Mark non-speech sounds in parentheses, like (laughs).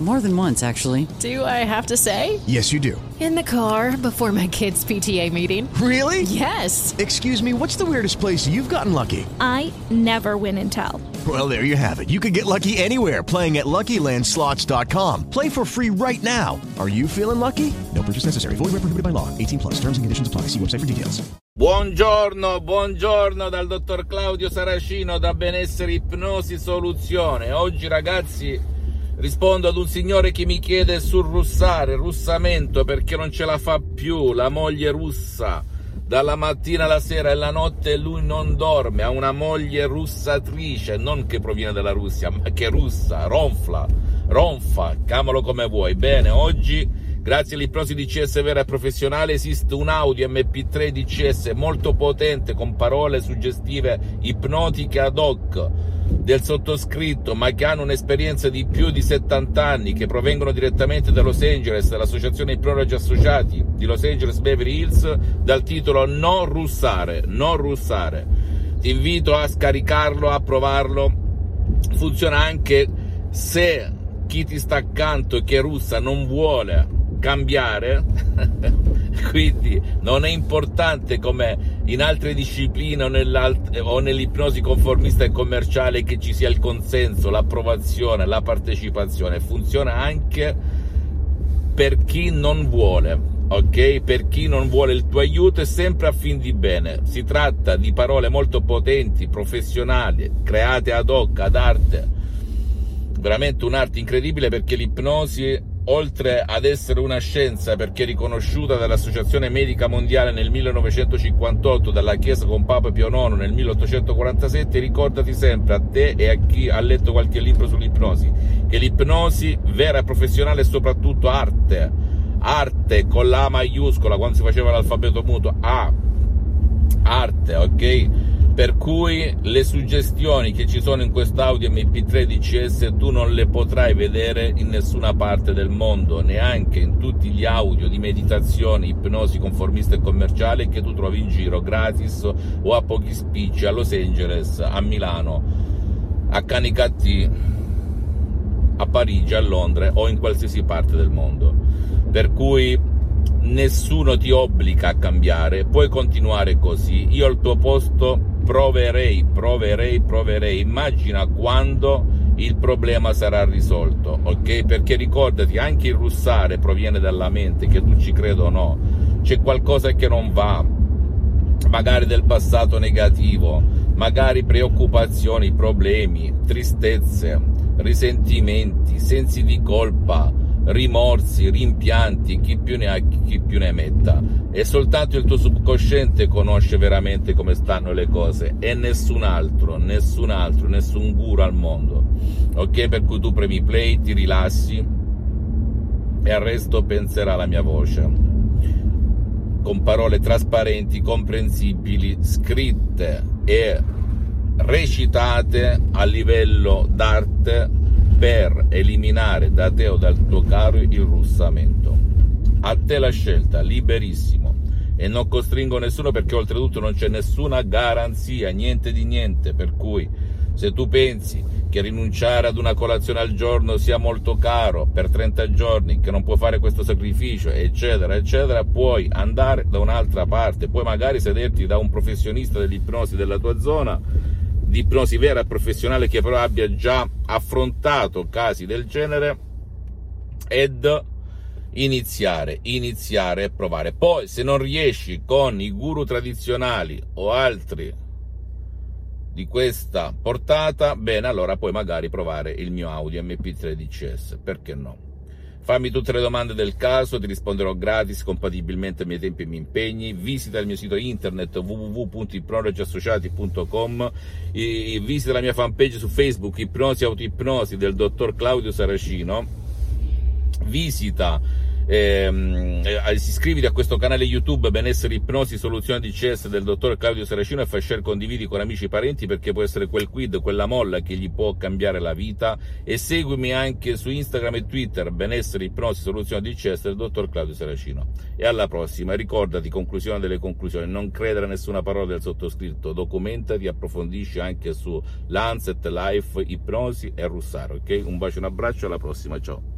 More than once, actually. Do I have to say? Yes, you do. In the car before my kids' PTA meeting. Really? Yes. Excuse me, what's the weirdest place you've gotten lucky? I never win and tell. Well, there you have it. You can get lucky anywhere playing at LuckyLandSlots.com. Play for free right now. Are you feeling lucky? No purchase necessary. Void where prohibited by law. 18 plus. Terms and conditions apply. See website for details. Buongiorno, buongiorno dal dottor Claudio Saracino da Benessere Ipnosi Soluzione. Oggi ragazzi rispondo ad un signore che mi chiede sul russare, russamento perché non ce la fa più, la moglie russa. Dalla mattina alla sera e la notte lui non dorme, ha una moglie russatrice, non che proviene dalla Russia, ma che russa, ronfla, ronfa, chiamalo come vuoi. Bene, oggi Grazie all'ipnosi DCS vera e professionale esiste un audio MP3 DCS molto potente con parole suggestive ipnotiche ad hoc del sottoscritto, ma che hanno un'esperienza di più di 70 anni, che provengono direttamente da Los Angeles, dall'Associazione Ipnologi Associati di Los Angeles Beverly Hills, dal titolo Non russare, non russare. Ti invito a scaricarlo, a provarlo. Funziona anche se chi ti sta accanto e che russa non vuole cambiare, (laughs) (laughs) quindi non è importante come in altre discipline o, o nell'ipnosi conformista e commerciale che ci sia il consenso, l'approvazione, la partecipazione, funziona anche per chi non vuole. Ok, per chi non vuole il tuo aiuto è sempre a fin di bene. Si tratta di parole molto potenti, professionali, create ad hoc, ad arte. Veramente un'arte incredibile perché l'ipnosi oltre ad essere una scienza perché riconosciuta dall'Associazione Medica Mondiale nel 1958, dalla Chiesa con Papa Pio IX nel 1847, ricordati sempre a te e a chi ha letto qualche libro sull'ipnosi, che l'ipnosi vera e professionale è soprattutto arte, arte con la maiuscola quando si faceva l'alfabeto muto, A, arte, ok? Per cui le suggestioni che ci sono in quest'audio MP3 DCS tu non le potrai vedere in nessuna parte del mondo, neanche in tutti gli audio di meditazione, ipnosi conformista e commerciale che tu trovi in giro gratis o a pochi spicci a Los Angeles, a Milano, a Canicattì, a Parigi, a Londra o in qualsiasi parte del mondo. Per cui nessuno ti obbliga a cambiare, puoi continuare così. Io al tuo posto proverei, proverei, proverei. Immagina quando il problema sarà risolto, ok? Perché ricordati, anche il russare proviene dalla mente, che tu ci creda o no. C'è qualcosa che non va, magari del passato negativo, magari preoccupazioni, problemi, tristezze, risentimenti, sensi di colpa, rimorsi, rimpianti, chi più ne ha, chi più ne metta. E soltanto il tuo subconsciente conosce veramente come stanno le cose e nessun altro, nessun altro, nessun guru al mondo. Ok? Per cui tu premi play, ti rilassi e al resto penserà la mia voce. Con parole trasparenti, comprensibili, scritte e recitate a livello d'arte per eliminare da te o dal tuo caro il russamento. A te la scelta, liberissimo. E non costringo nessuno perché oltretutto non c'è nessuna garanzia, niente di niente. Per cui se tu pensi che rinunciare ad una colazione al giorno sia molto caro per 30 giorni, che non puoi fare questo sacrificio, eccetera, eccetera, puoi andare da un'altra parte, puoi magari sederti da un professionista dell'ipnosi della tua zona di ipnosi vera e professionale che però abbia già affrontato casi del genere ed iniziare, iniziare e provare. Poi se non riesci con i guru tradizionali o altri di questa portata, bene, allora puoi magari provare il mio audio MP3 DCS, perché no? Fammi tutte le domande del caso, ti risponderò gratis, compatibilmente ai miei tempi e miei impegni. Visita il mio sito internet www.ipnologiassociati.com, visita la mia fanpage su Facebook, Ipnosi Autoipnosi del dottor Claudio Saracino. Visita Ehm, eh, iscriviti a questo canale YouTube Benessere Ipnosi Soluzione di CS del dottor Claudio Saracino e fai share condividi con amici e parenti perché può essere quel quid, quella molla che gli può cambiare la vita e seguimi anche su Instagram e Twitter Benessere Ipnosi Soluzione di CS del dottor Claudio Saracino. E alla prossima, ricordati, conclusione delle conclusioni, non credere a nessuna parola del sottoscritto, documentati, approfondisci anche su Lancet, Life, Ipnosi e Russaro, ok? Un bacio, un abbraccio, alla prossima, ciao.